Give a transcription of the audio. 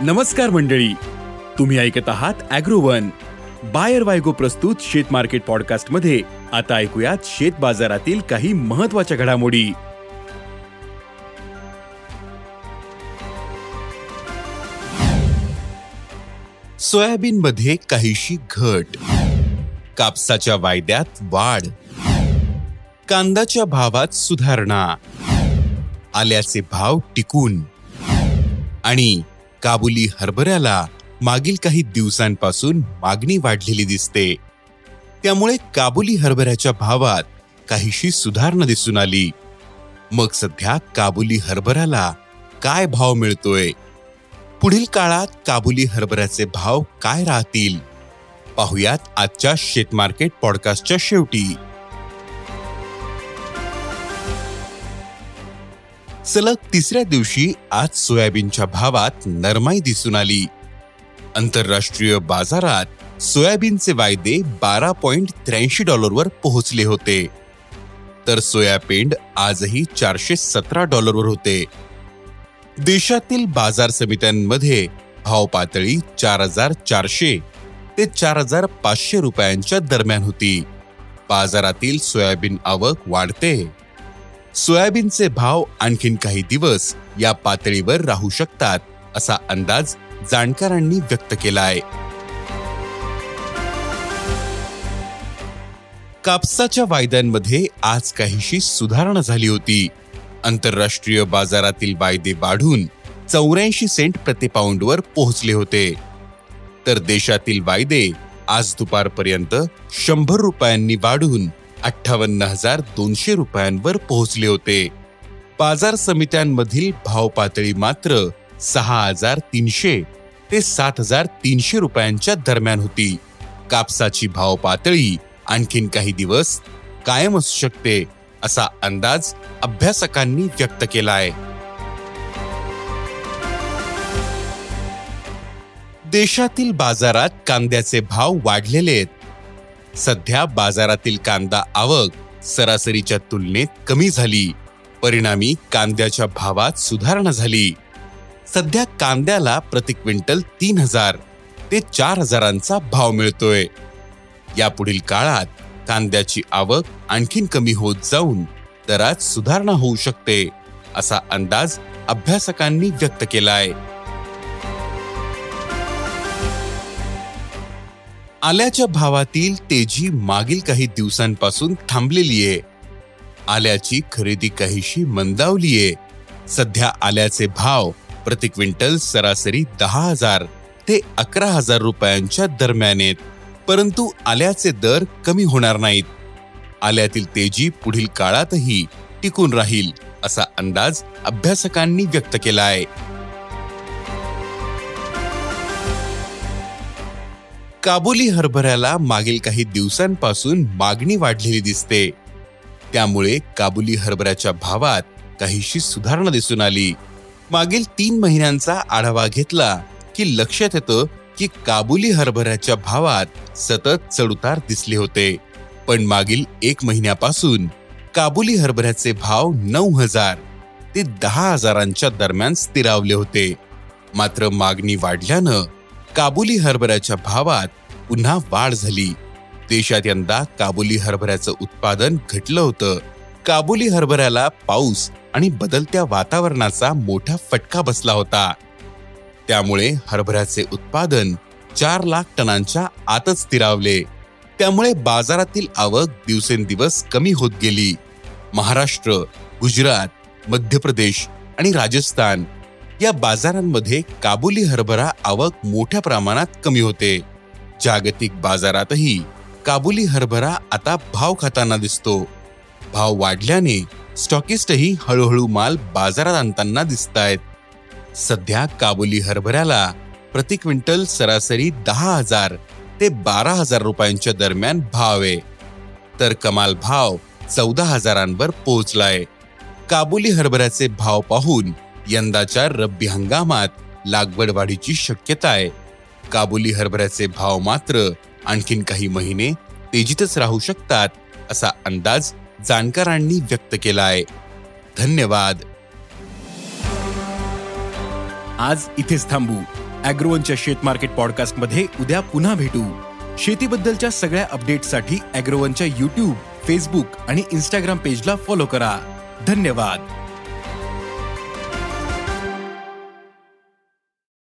नमस्कार मंडळी. तुम्ही ऐकत आहात अॅग्रोवन. बायर वायगो प्रस्तुत शेत मार्केट पॉडकास्टमध्ये आता ऐकूयात शेत बाजारातील काही महत्त्वाच्या घडामोडी. सोयाबीन मध्ये काहीशी घट. कापसाच्या वायद्यात वाढ. कांदाच्या भावात सुधारणा. आल्याचे भाव टिकून. आणि काबुली हरभऱ्याला मागील काही दिवसांपासून मागणी वाढलेली दिसते. त्यामुळे काबुली हरभऱ्याच्या भावात काहीशी सुधारणा दिसून आली. मग सध्या काबुली हरभऱ्याला काय भाव मिळतोय? पुढील काळात काबुली हरभऱ्याचे भाव काय राहतील? पाहुयात आजच्या शेतमार्केट पॉडकास्टच्या शेवटी. सलग तिसऱ्या दिवशी आज सोयाबीनच्या भावात नरमाई दिसून आली. आंतरराष्ट्रीय बाजारात सोयाबीनचे वायदे बारा पॉइंट त्र्याऐंशी डॉलरवर पोहोचले होते. तर सोयापेंड आजही चारशे सतरा डॉलरवर होते. देशातील बाजार समित्यांमध्ये भाव पातळी चार हजार चारशे ते चार हजार पाचशे रुपयांच्या दरम्यान होती. बाजारातील सोयाबीन आवक वाढते. सोयाबीनचे भाव आणखीन काही दिवस या पातळीवर राहू शकतात असा अंदाज जाणकारांनी व्यक्त केला आहे कापसाच्या वायद्यांमध्ये आज काहीशी सुधारणा झाली होती. आंतरराष्ट्रीय बाजारातील वायदे वाढून चौऱ्याऐंशी सेंट प्रतिपाऊंडवर पोहोचले होते. तर देशातील वायदे आज दुपारपर्यंत शंभर रुपयांनी वाढून अठ्ठावन्न हजार दोनशे रुपयांवर पोहोचले होते. बाजार समित्यांमधील भाव पातळी मात्र सहा हजार तीनशे ते सात हजार तीनशे रुपयांच्या दरम्यान होती. कापसाची भाव पातळी आणखीन काही दिवस कायम असू शकते असा अंदाज अभ्यासकांनी व्यक्त केला आहे देशातील बाजारात कांद्याचे भाव वाढलेले आहेत. सध्या बाजारातील कांदा आवक सरासरीच्या तुलनेत कमी झाली. परिणामी कांद्याच्या भावात सुधारणा झाली. सध्या कांद्याला प्रति क्विंटल तीन हजार ते चार हजारांचा भाव मिळतोय. यापुढील काळात कांद्याची आवक आणखीन कमी होत जाऊन दरात सुधारणा होऊ शकते असा अंदाज अभ्यासकांनी व्यक्त केलाय. आल्याच्या भावातील तेजी मागील काही दिवसांपासून थांबलेली आहे. आल्याची खरेदी काहीशी मंदावलीये सध्या आल्याचे भाव प्रति क्विंटल सरासरी दहा हजार ते अकरा हजार रुपयांच्या दरम्यान आहेत. परंतु आल्याचे दर कमी होणार नाहीत. आल्यातील तेजी पुढील काळातही टिकून राहील असा अंदाज अभ्यासकांनी व्यक्त केला आहे. काबुली हरभऱ्याला मागील काही दिवसांपासून मागणी वाढलेली दिसते. त्यामुळे काबुली हरभऱ्याच्या भावात काहीशी सुधारणा दिसून आली. मागील तीन महिन्यांचा आढावा घेतला की लक्षात येतं की काबुली हरभऱ्याच्या भावात सतत चढउतार दिसले होते. पण मागील एक महिन्यापासून काबुली हरभऱ्याचे भाव नऊ हजार ते दहा हजारांच्या दरम्यान स्थिरावले होते. मात्र मागणी वाढल्यानं काबुली हरभऱ्याच्या भावात पुन्हा वाढ झाली. देशात यंदा काबुली हरभऱ्याचं उत्पादन घटलं होतं. काबुली हरभऱ्याला पाऊस आणि बदलत्या वातावरणाचा मोठा फटका बसला होता. त्यामुळे हरभऱ्याचे उत्पादन चार लाख टनांच्या आतच स्थिरावले. त्यामुळे बाजारातील आवक दिवसेंदिवस कमी होत गेली. महाराष्ट्र गुजरात मध्य प्रदेश आणि राजस्थान या बाजारांमध्ये काबुली हरभरा आवक मोठ्या प्रमाणात कमी होते. जागतिक बाजारातही काबुली हरभरा आता भाव खाताना दिसतो. भाव वाढल्याने स्टॉकिस्टही हळूहळू माल बाजारात आणताना दिसत आहेत सध्या काबुली हरभऱ्याला प्रति क्विंटल सरासरी दहा हजार ते बारा हजार रुपयांच्या दरम्यान भाव आहे. तर कमाल भाव चौदा हजारांवर पोहोचलाय. काबुली हरभऱ्याचे भाव पाहून यंदाच्या रब्बी हंगामात लागवड वाढीची शक्यता आहे. काबुली हरभऱ्याचे भाव मात्र आणखीन काही महिने तेजीतच राहू शकतात असा अंदाज जाणकारांनी व्यक्त केला आहे. धन्यवाद. आज इथेच थांबू. अॅग्रोवनच्या शेत मार्केट पॉडकास्टमध्ये उद्या पुन्हा भेटू. शेतीबद्दलच्या सगळ्या अपडेटसाठी अॅग्रोवनच्या युट्यूब फेसबुक आणि इन्स्टाग्राम पेजला फॉलो करा. धन्यवाद.